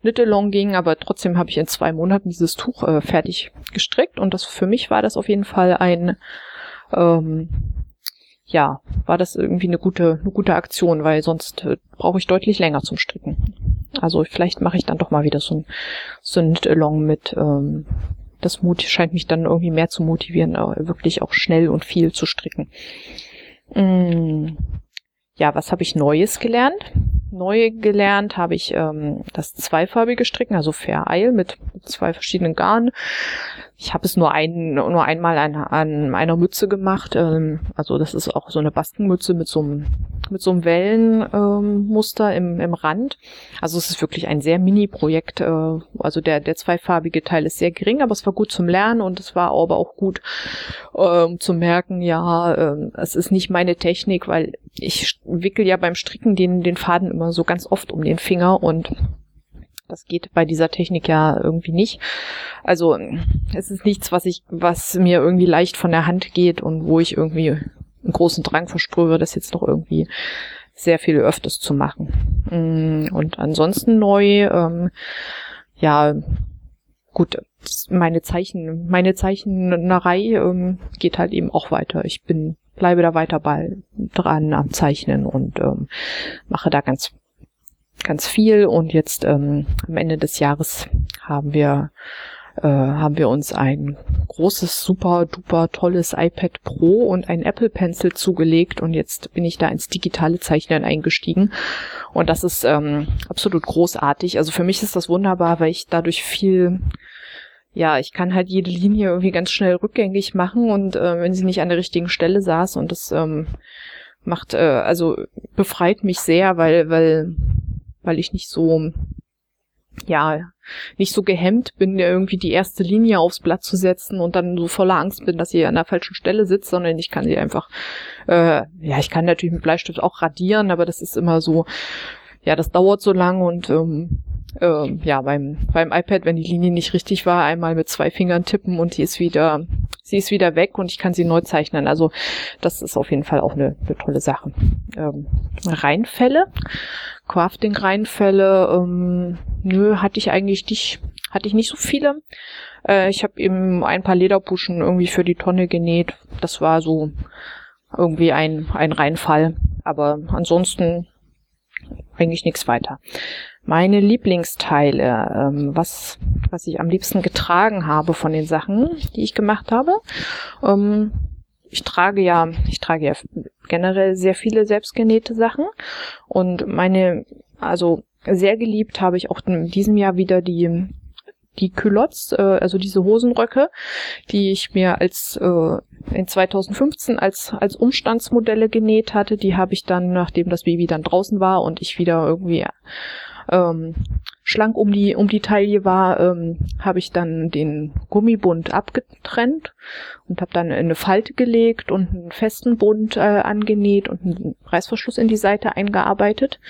Knit-Along ging, aber trotzdem habe ich in zwei Monaten dieses Tuch äh, fertig gestrickt und das für mich war das auf jeden Fall ein ähm, ja, war das irgendwie eine gute, eine gute Aktion, weil sonst äh, brauche ich deutlich länger zum Stricken. Also vielleicht mache ich dann doch mal wieder so ein, so ein Knit-Along mit, ähm, das Mut scheint mich dann irgendwie mehr zu motivieren, äh, wirklich auch schnell und viel zu stricken. Mm. Ja, was habe ich Neues gelernt? Neu gelernt habe ich ähm, das zweifarbige Stricken, also Fair Isle mit zwei verschiedenen Garnen. Ich habe es nur ein, nur einmal an, an einer Mütze gemacht. Ähm, also das ist auch so eine Baskenmütze mit so einem mit so einem Wellenmuster ähm, im, im Rand. Also es ist wirklich ein sehr Mini-Projekt. Äh, also der der zweifarbige Teil ist sehr gering, aber es war gut zum Lernen und es war aber auch gut ähm, zu merken, ja, äh, es ist nicht meine Technik, weil ich wickel ja beim Stricken den den Faden immer so ganz oft um den Finger und das geht bei dieser Technik ja irgendwie nicht. Also es ist nichts, was ich, was mir irgendwie leicht von der Hand geht und wo ich irgendwie einen großen Drang verspüre, das jetzt noch irgendwie sehr viel öfters zu machen. Mm, und ansonsten neu, ähm, ja, gut, meine Zeichen, meine Zeichnerei ähm, geht halt eben auch weiter. Ich bin, bleibe da weiter bei dran am Zeichnen und ähm, mache da ganz ganz viel. Und jetzt ähm, am Ende des Jahres haben wir äh, haben wir uns ein großes, super, duper, tolles iPad Pro und ein Apple Pencil zugelegt. Und jetzt bin ich da ins digitale Zeichnen eingestiegen. Und das ist ähm, absolut großartig. Also für mich ist das wunderbar, weil ich dadurch viel ja, ich kann halt jede Linie irgendwie ganz schnell rückgängig machen und äh, wenn sie nicht an der richtigen Stelle saß. Und das ähm, macht, äh, also befreit mich sehr, weil, weil weil ich nicht so, ja, nicht so gehemmt bin, irgendwie die erste Linie aufs Blatt zu setzen und dann so voller Angst bin, dass sie an der falschen Stelle sitzt, sondern ich kann sie einfach, äh, ja, ich kann natürlich mit Bleistift auch radieren, aber das ist immer so, ja, das dauert so lang und ähm, äh, ja, beim, beim iPad, wenn die Linie nicht richtig war, einmal mit zwei Fingern tippen und die ist wieder, sie ist wieder weg und ich kann sie neu zeichnen. Also das ist auf jeden Fall auch eine, eine tolle Sache. Ähm, Reinfälle Crafting-Reinfälle, ähm, nö, hatte ich eigentlich nicht, hatte ich nicht so viele. Äh, ich habe eben ein paar Lederpuschen irgendwie für die Tonne genäht. Das war so irgendwie ein, ein Reinfall. Aber ansonsten eigentlich nichts weiter. Meine Lieblingsteile, ähm, was, was ich am liebsten getragen habe von den Sachen, die ich gemacht habe. Ähm, ich trage ja, ich trage ja generell sehr viele selbstgenähte Sachen und meine, also sehr geliebt habe ich auch in diesem Jahr wieder die die Culottes, äh, also diese Hosenröcke, die ich mir als äh, in 2015 als als Umstandsmodelle genäht hatte, die habe ich dann, nachdem das Baby dann draußen war und ich wieder irgendwie ähm, schlank um die um die Taille war, ähm, habe ich dann den Gummibund abgetrennt und habe dann eine Falte gelegt und einen festen Bund äh, angenäht und einen Reißverschluss in die Seite eingearbeitet,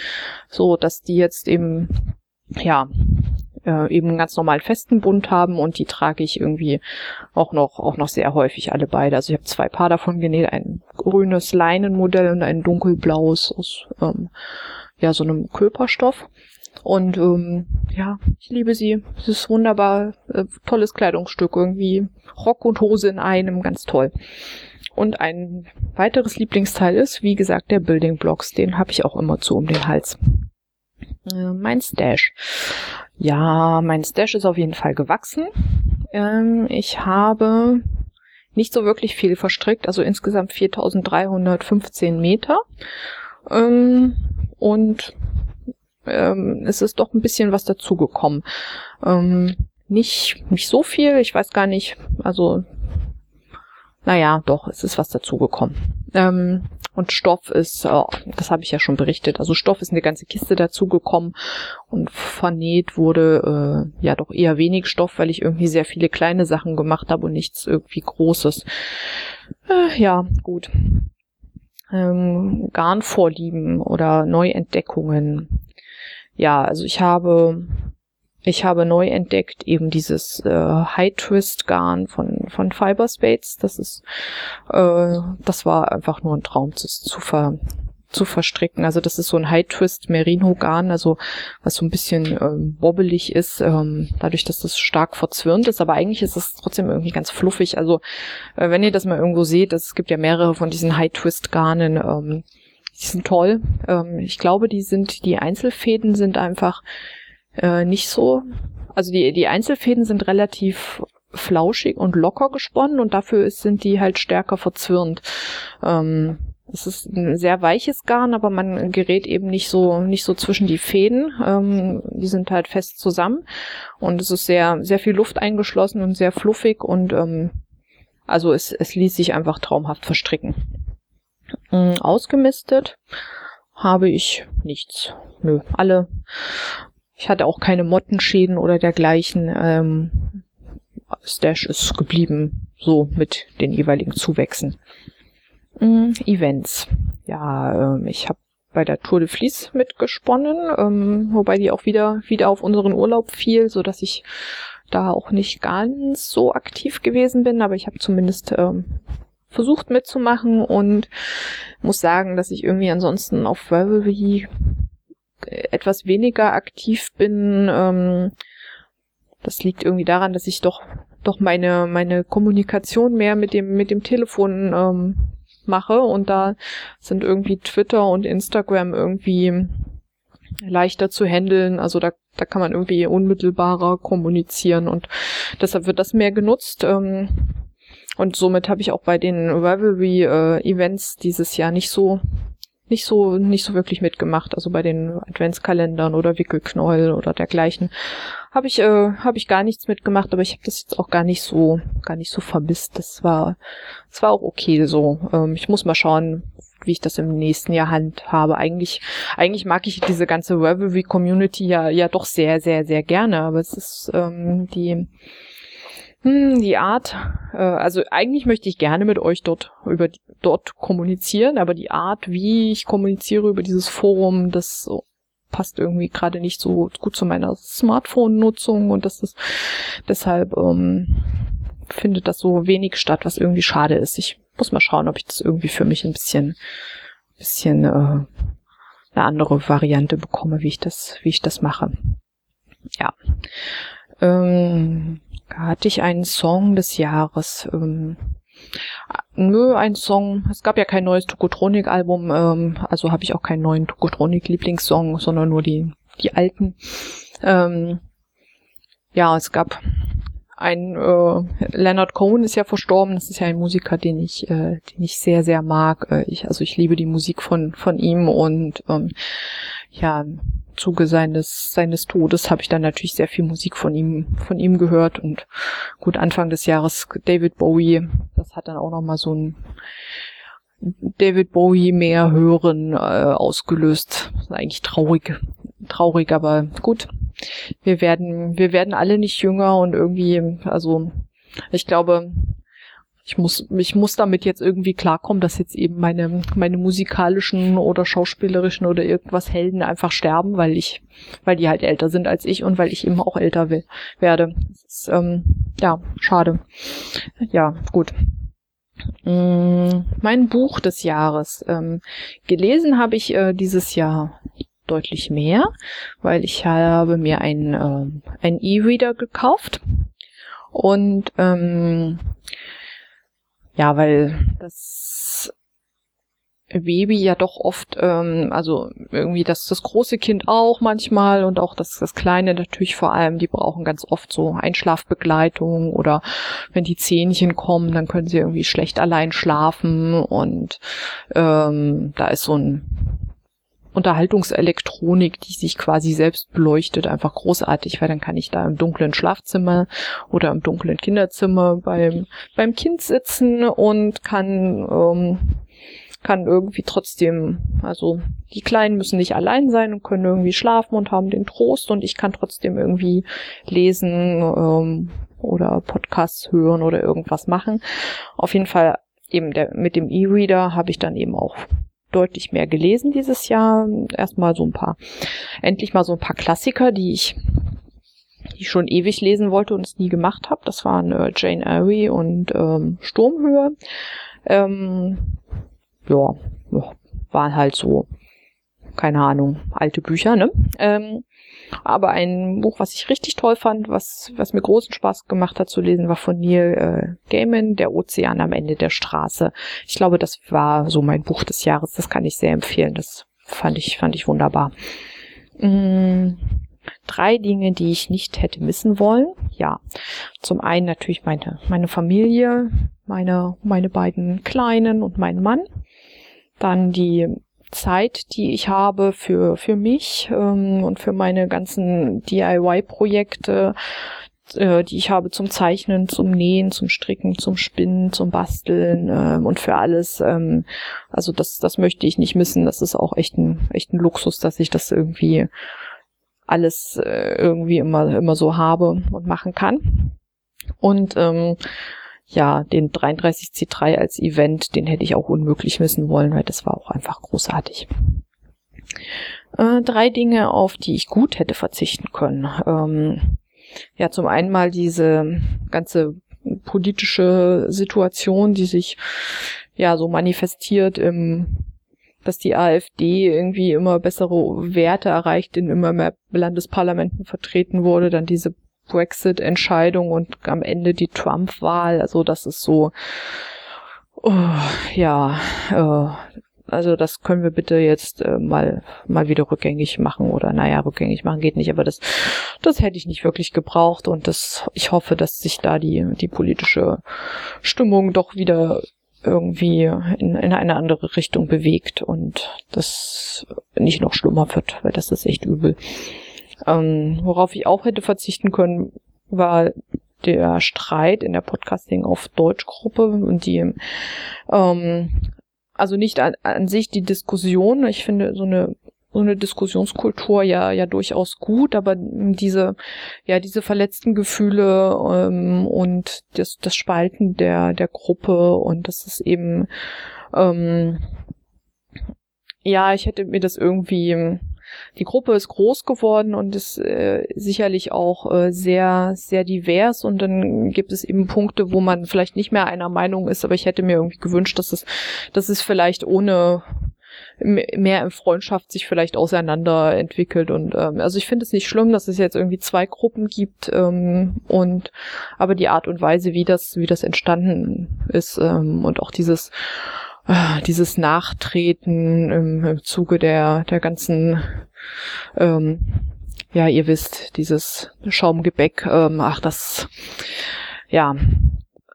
so dass die jetzt eben ja äh, eben einen ganz normalen festen Bund haben und die trage ich irgendwie auch noch auch noch sehr häufig alle beide. Also ich habe zwei Paar davon genäht, ein grünes Leinenmodell und ein dunkelblaues aus ähm, ja so einem Köperstoff. Und ähm, ja, ich liebe sie. Es ist wunderbar, äh, tolles Kleidungsstück irgendwie. Rock und Hose in einem, ganz toll. Und ein weiteres Lieblingsteil ist, wie gesagt, der Building Blocks. Den habe ich auch immer zu um den Hals. Äh, mein Stash. Ja, mein Stash ist auf jeden Fall gewachsen. Ähm, ich habe nicht so wirklich viel verstrickt, also insgesamt 4315 Meter. Ähm, und ähm, es ist doch ein bisschen was dazugekommen. Ähm, nicht, nicht so viel. Ich weiß gar nicht, also naja, doch, es ist was dazugekommen. Ähm, und Stoff ist, oh, das habe ich ja schon berichtet, also Stoff ist eine ganze Kiste dazugekommen und vernäht wurde äh, ja doch eher wenig Stoff, weil ich irgendwie sehr viele kleine Sachen gemacht habe und nichts irgendwie Großes. Äh, ja, gut. Ähm, Garnvorlieben oder Neuentdeckungen. Ja, also ich habe ich habe neu entdeckt eben dieses äh, High Twist Garn von von Fiberspades. Das ist, äh, das war einfach nur ein Traum, das zu ver zu verstricken. Also das ist so ein High Twist Merino Garn, also was so ein bisschen ähm, wobbelig ist, ähm, dadurch, dass das stark verzwirnt ist. Aber eigentlich ist es trotzdem irgendwie ganz fluffig. Also äh, wenn ihr das mal irgendwo seht, es gibt ja mehrere von diesen High Twist Garnen. Ähm, die sind toll. Ähm, ich glaube, die sind die Einzelfäden sind einfach äh, nicht so. Also die, die Einzelfäden sind relativ flauschig und locker gesponnen und dafür ist, sind die halt stärker verzwirnt. Ähm, es ist ein sehr weiches Garn, aber man gerät eben nicht so nicht so zwischen die Fäden. Ähm, die sind halt fest zusammen und es ist sehr sehr viel Luft eingeschlossen und sehr fluffig und ähm, also es, es ließ sich einfach traumhaft verstricken. Ähm, ausgemistet habe ich nichts. Nö, alle ich hatte auch keine Mottenschäden oder dergleichen. Ähm, Stash ist geblieben, so mit den jeweiligen Zuwächsen. Mhm, Events. Ja, ähm, ich habe bei der Tour de Vlies mitgesponnen, ähm, wobei die auch wieder wieder auf unseren Urlaub fiel, so dass ich da auch nicht ganz so aktiv gewesen bin, aber ich habe zumindest ähm, versucht mitzumachen und muss sagen, dass ich irgendwie ansonsten auf Ravelry etwas weniger aktiv bin. Ähm, das liegt irgendwie daran, dass ich doch doch meine meine Kommunikation mehr mit dem mit dem Telefon ähm, mache und da sind irgendwie Twitter und Instagram irgendwie leichter zu handeln. Also da da kann man irgendwie unmittelbarer kommunizieren und deshalb wird das mehr genutzt. Ähm, und somit habe ich auch bei den Rivalry-Events dieses Jahr nicht so nicht so, nicht so wirklich mitgemacht. Also bei den Adventskalendern oder Wickelknäuel oder dergleichen habe ich, äh, habe ich gar nichts mitgemacht, aber ich habe das jetzt auch gar nicht so, gar nicht so vermisst. Das war, das war auch okay so. Ähm, ich muss mal schauen, wie ich das im nächsten Jahr handhabe. Eigentlich, eigentlich mag ich diese ganze Revelry Community ja, ja doch sehr, sehr, sehr gerne, aber es ist ähm, die, hm, die Art, äh, also eigentlich möchte ich gerne mit euch dort über dort kommunizieren, aber die Art, wie ich kommuniziere über dieses Forum, das passt irgendwie gerade nicht so gut zu meiner Smartphone-Nutzung und das ist deshalb ähm, findet das so wenig statt, was irgendwie schade ist. Ich muss mal schauen, ob ich das irgendwie für mich ein bisschen, bisschen äh, eine andere Variante bekomme, wie ich das, wie ich das mache. Ja. Ähm, hatte ich einen Song des Jahres. Ähm, nö, ein Song. Es gab ja kein neues Tokotronik-Album, ähm, also habe ich auch keinen neuen Tokotronik-Lieblingssong, sondern nur die, die alten. Ähm, ja, es gab ein äh, Leonard Cohen ist ja verstorben. Das ist ja ein Musiker, den ich, äh, den ich sehr, sehr mag. Äh, ich, also ich liebe die Musik von von ihm und ähm, ja, Zuge seines, seines Todes habe ich dann natürlich sehr viel Musik von ihm, von ihm gehört und gut, Anfang des Jahres David Bowie, das hat dann auch nochmal so ein David Bowie mehr hören äh, ausgelöst. Eigentlich traurig, traurig, aber gut. Wir werden, wir werden alle nicht jünger und irgendwie, also ich glaube, ich muss, ich muss damit jetzt irgendwie klarkommen, dass jetzt eben meine, meine musikalischen oder schauspielerischen oder irgendwas Helden einfach sterben, weil ich, weil die halt älter sind als ich und weil ich eben auch älter will, werde. Ist, ähm, ja, schade. Ja, gut. Mm, mein Buch des Jahres. Ähm, gelesen habe ich äh, dieses Jahr deutlich mehr, weil ich habe mir ein, äh, E-Reader gekauft und ähm, ja, weil das Baby ja doch oft, ähm, also irgendwie das, das große Kind auch manchmal und auch das, das Kleine natürlich vor allem, die brauchen ganz oft so Einschlafbegleitung oder wenn die Zähnchen kommen, dann können sie irgendwie schlecht allein schlafen und ähm, da ist so ein Unterhaltungselektronik, die sich quasi selbst beleuchtet, einfach großartig, weil dann kann ich da im dunklen Schlafzimmer oder im dunklen Kinderzimmer beim, beim Kind sitzen und kann, ähm, kann irgendwie trotzdem, also die Kleinen müssen nicht allein sein und können irgendwie schlafen und haben den Trost und ich kann trotzdem irgendwie lesen ähm, oder Podcasts hören oder irgendwas machen. Auf jeden Fall eben der, mit dem E-Reader habe ich dann eben auch deutlich mehr gelesen dieses Jahr. Erstmal so ein paar, endlich mal so ein paar Klassiker, die ich, die ich schon ewig lesen wollte und es nie gemacht habe. Das waren äh, Jane Eyre und ähm, Sturmhöhe. Ähm, ja, waren halt so, keine Ahnung, alte Bücher, ne? Ähm, aber ein Buch, was ich richtig toll fand, was, was mir großen Spaß gemacht hat zu lesen, war von Neil äh, Gaiman, Der Ozean am Ende der Straße. Ich glaube, das war so mein Buch des Jahres. Das kann ich sehr empfehlen. Das fand ich, fand ich wunderbar. Mm, drei Dinge, die ich nicht hätte missen wollen. Ja, zum einen natürlich meine, meine Familie, meine, meine beiden Kleinen und mein Mann. Dann die Zeit, die ich habe für, für mich ähm, und für meine ganzen DIY-Projekte, äh, die ich habe zum Zeichnen, zum Nähen, zum Stricken, zum Spinnen, zum Basteln äh, und für alles. Ähm, also das, das möchte ich nicht missen. Das ist auch echt ein, echt ein Luxus, dass ich das irgendwie alles äh, irgendwie immer, immer so habe und machen kann. Und ähm, ja, den 33C3 als Event, den hätte ich auch unmöglich missen wollen, weil das war auch einfach großartig. Äh, drei Dinge, auf die ich gut hätte verzichten können. Ähm, ja, zum einen mal diese ganze politische Situation, die sich ja so manifestiert im dass die AfD irgendwie immer bessere Werte erreicht, in immer mehr Landesparlamenten vertreten wurde, dann diese Brexit-Entscheidung und am Ende die Trump-Wahl. Also das ist so, oh, ja, äh, also das können wir bitte jetzt äh, mal mal wieder rückgängig machen oder naja, rückgängig machen geht nicht, aber das das hätte ich nicht wirklich gebraucht und das ich hoffe, dass sich da die die politische Stimmung doch wieder irgendwie in, in eine andere Richtung bewegt und das nicht noch schlimmer wird, weil das ist echt übel. Ähm, worauf ich auch hätte verzichten können, war der Streit in der Podcasting auf Deutschgruppe und die, ähm, also nicht an, an sich die Diskussion. Ich finde so eine so eine Diskussionskultur ja ja durchaus gut, aber diese ja diese verletzten Gefühle ähm, und das das Spalten der der Gruppe und das ist eben ähm, ja ich hätte mir das irgendwie die Gruppe ist groß geworden und ist äh, sicherlich auch äh, sehr, sehr divers und dann gibt es eben Punkte, wo man vielleicht nicht mehr einer Meinung ist, aber ich hätte mir irgendwie gewünscht, dass es, dass es vielleicht ohne mehr in Freundschaft sich vielleicht auseinander entwickelt und ähm, also ich finde es nicht schlimm, dass es jetzt irgendwie zwei Gruppen gibt ähm, und aber die Art und Weise, wie das wie das entstanden ist ähm, und auch dieses dieses Nachtreten im, im Zuge der, der ganzen, ähm, ja, ihr wisst, dieses Schaumgebäck, ähm, ach, das, ja,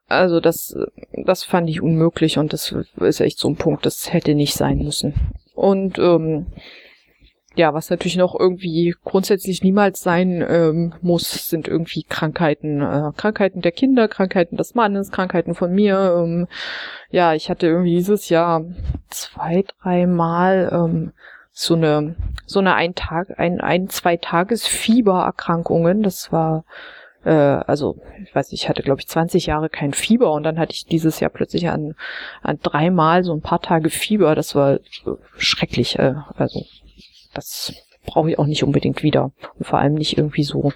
also das, das fand ich unmöglich und das ist echt so ein Punkt, das hätte nicht sein müssen. Und ähm, ja, was natürlich noch irgendwie grundsätzlich niemals sein ähm, muss, sind irgendwie Krankheiten. Äh, Krankheiten der Kinder, Krankheiten des Mannes, Krankheiten von mir. Ähm, ja, ich hatte irgendwie dieses Jahr zwei, dreimal ähm, so eine so eine ein Tag, ein, ein, zwei Tages Fiebererkrankungen. Das war äh, also ich weiß nicht, ich hatte glaube ich 20 Jahre kein Fieber und dann hatte ich dieses Jahr plötzlich an, an dreimal so ein paar Tage Fieber. Das war schrecklich. Äh, also das brauche ich auch nicht unbedingt wieder. Und vor allem nicht irgendwie so,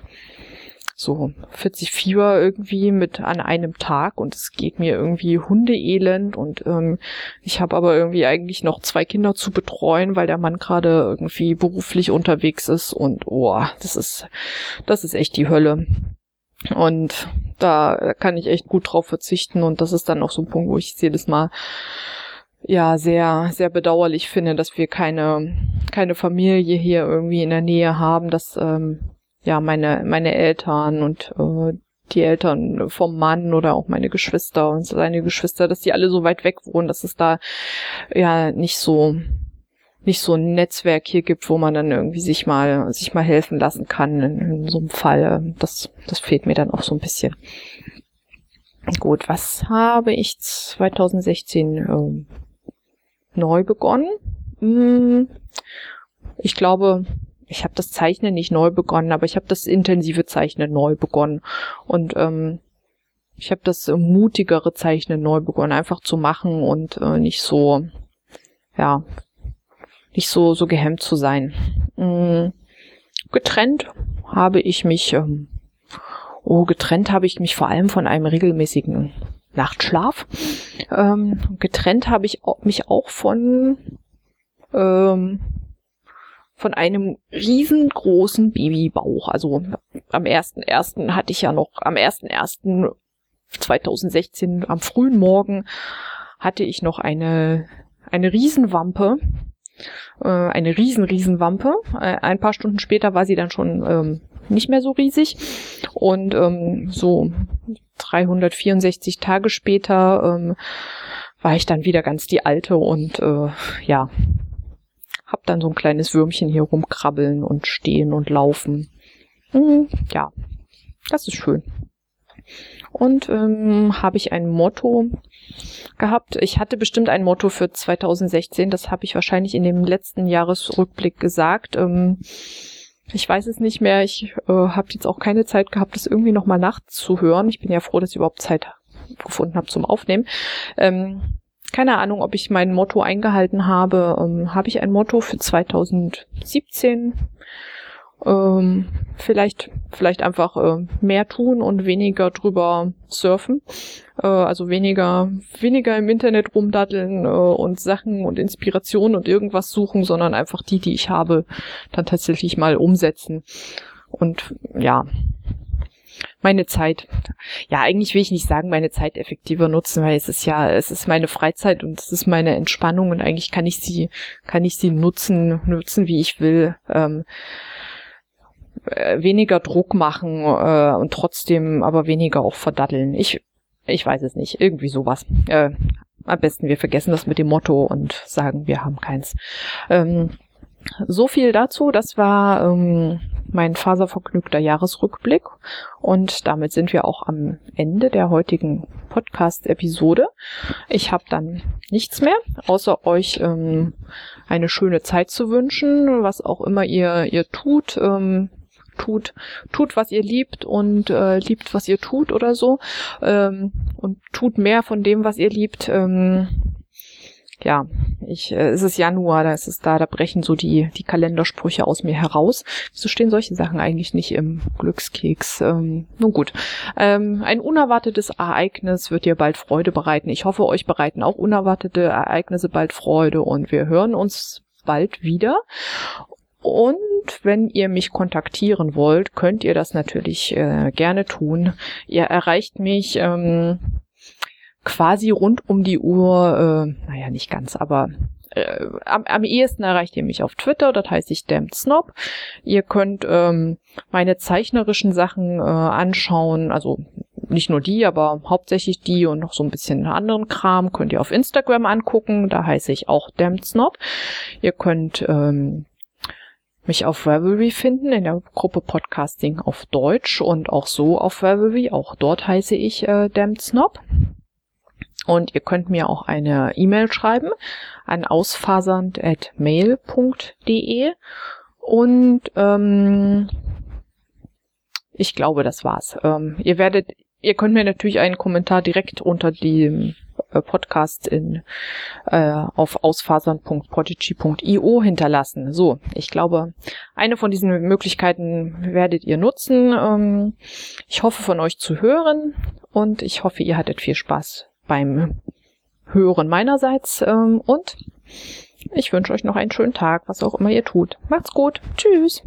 so 40 Fieber irgendwie mit an einem Tag und es geht mir irgendwie hundeelend und ähm, ich habe aber irgendwie eigentlich noch zwei Kinder zu betreuen, weil der Mann gerade irgendwie beruflich unterwegs ist und oh, das ist, das ist echt die Hölle. Und da kann ich echt gut drauf verzichten und das ist dann auch so ein Punkt, wo ich jedes Mal ja sehr, sehr bedauerlich finde, dass wir keine, keine Familie hier irgendwie in der Nähe haben, dass ähm, ja meine, meine Eltern und äh, die Eltern vom Mann oder auch meine Geschwister und seine Geschwister, dass die alle so weit weg wohnen, dass es da ja nicht so nicht so ein Netzwerk hier gibt, wo man dann irgendwie sich mal, sich mal helfen lassen kann in, in so einem Fall. Das, das fehlt mir dann auch so ein bisschen. Gut, was habe ich 2016 ähm, neu begonnen? Hm, ich glaube, ich habe das Zeichnen nicht neu begonnen, aber ich habe das intensive Zeichnen neu begonnen. Und ähm, ich habe das mutigere Zeichnen neu begonnen, einfach zu machen und äh, nicht so, ja, nicht so, so gehemmt zu sein. Mhm. Getrennt habe ich mich, ähm, oh, getrennt habe ich mich vor allem von einem regelmäßigen Nachtschlaf. Ähm, getrennt habe ich mich auch von, ähm, von einem riesengroßen Babybauch. Also am ersten ersten hatte ich ja noch, am ersten ersten 2016 am frühen Morgen hatte ich noch eine, eine Riesenwampe äh, eine riesen, riesen Wampe. Äh, ein paar Stunden später war sie dann schon ähm, nicht mehr so riesig. Und ähm, so 364 Tage später ähm, war ich dann wieder ganz die alte und äh, ja, hab dann so ein kleines Würmchen hier rumkrabbeln und stehen und laufen. Mhm, ja, das ist schön. Und ähm, habe ich ein Motto gehabt. Ich hatte bestimmt ein Motto für 2016. Das habe ich wahrscheinlich in dem letzten Jahresrückblick gesagt. Ähm, ich weiß es nicht mehr. Ich äh, habe jetzt auch keine Zeit gehabt, das irgendwie nochmal nachzuhören. Ich bin ja froh, dass ich überhaupt Zeit gefunden habe zum Aufnehmen. Ähm, keine Ahnung, ob ich mein Motto eingehalten habe. Ähm, habe ich ein Motto für 2017? Ähm, vielleicht vielleicht einfach äh, mehr tun und weniger drüber surfen, äh, also weniger weniger im Internet rumdaddeln äh, und Sachen und Inspiration und irgendwas suchen, sondern einfach die, die ich habe, dann tatsächlich mal umsetzen. Und ja meine Zeit, ja, eigentlich will ich nicht sagen, meine Zeit effektiver nutzen, weil es ist ja, es ist meine Freizeit und es ist meine Entspannung und eigentlich kann ich sie, kann ich sie nutzen, nutzen, wie ich will. Ähm, äh, weniger Druck machen äh, und trotzdem aber weniger auch verdatteln. Ich, ich weiß es nicht. Irgendwie sowas. Äh, am besten wir vergessen das mit dem Motto und sagen, wir haben keins. Ähm, so viel dazu. Das war ähm, mein faservergnügter Jahresrückblick. Und damit sind wir auch am Ende der heutigen Podcast-Episode. Ich habe dann nichts mehr, außer euch ähm, eine schöne Zeit zu wünschen, was auch immer ihr, ihr tut. Ähm, tut, tut, was ihr liebt und äh, liebt, was ihr tut oder so ähm, und tut mehr von dem, was ihr liebt. Ähm, ja, ich, äh, es ist Januar, da ist es da, da brechen so die, die Kalendersprüche aus mir heraus. Wieso stehen solche Sachen eigentlich nicht im Glückskeks? Ähm, nun gut. Ähm, ein unerwartetes Ereignis wird dir bald Freude bereiten. Ich hoffe, euch bereiten auch unerwartete Ereignisse bald Freude und wir hören uns bald wieder. Und wenn ihr mich kontaktieren wollt, könnt ihr das natürlich äh, gerne tun. Ihr erreicht mich ähm, quasi rund um die Uhr, äh, naja, nicht ganz, aber äh, am, am ehesten erreicht ihr mich auf Twitter, das heißt ich Damned Snob. Ihr könnt ähm, meine zeichnerischen Sachen äh, anschauen, also nicht nur die, aber hauptsächlich die und noch so ein bisschen anderen Kram könnt ihr auf Instagram angucken, da heiße ich auch Damned Snob. Ihr könnt ähm, mich auf Ravelry finden, in der Gruppe Podcasting auf Deutsch und auch so auf Ravelry. Auch dort heiße ich äh, Damned Snob. Und ihr könnt mir auch eine E-Mail schreiben an ausfasernd.mail.de und ähm, ich glaube, das war's. Ähm, ihr werdet, ihr könnt mir natürlich einen Kommentar direkt unter dem Podcast in, äh, auf ausfasern.podigy.io hinterlassen. So, ich glaube, eine von diesen Möglichkeiten werdet ihr nutzen. Ähm, ich hoffe von euch zu hören und ich hoffe, ihr hattet viel Spaß beim Hören meinerseits ähm, und ich wünsche euch noch einen schönen Tag, was auch immer ihr tut. Macht's gut. Tschüss.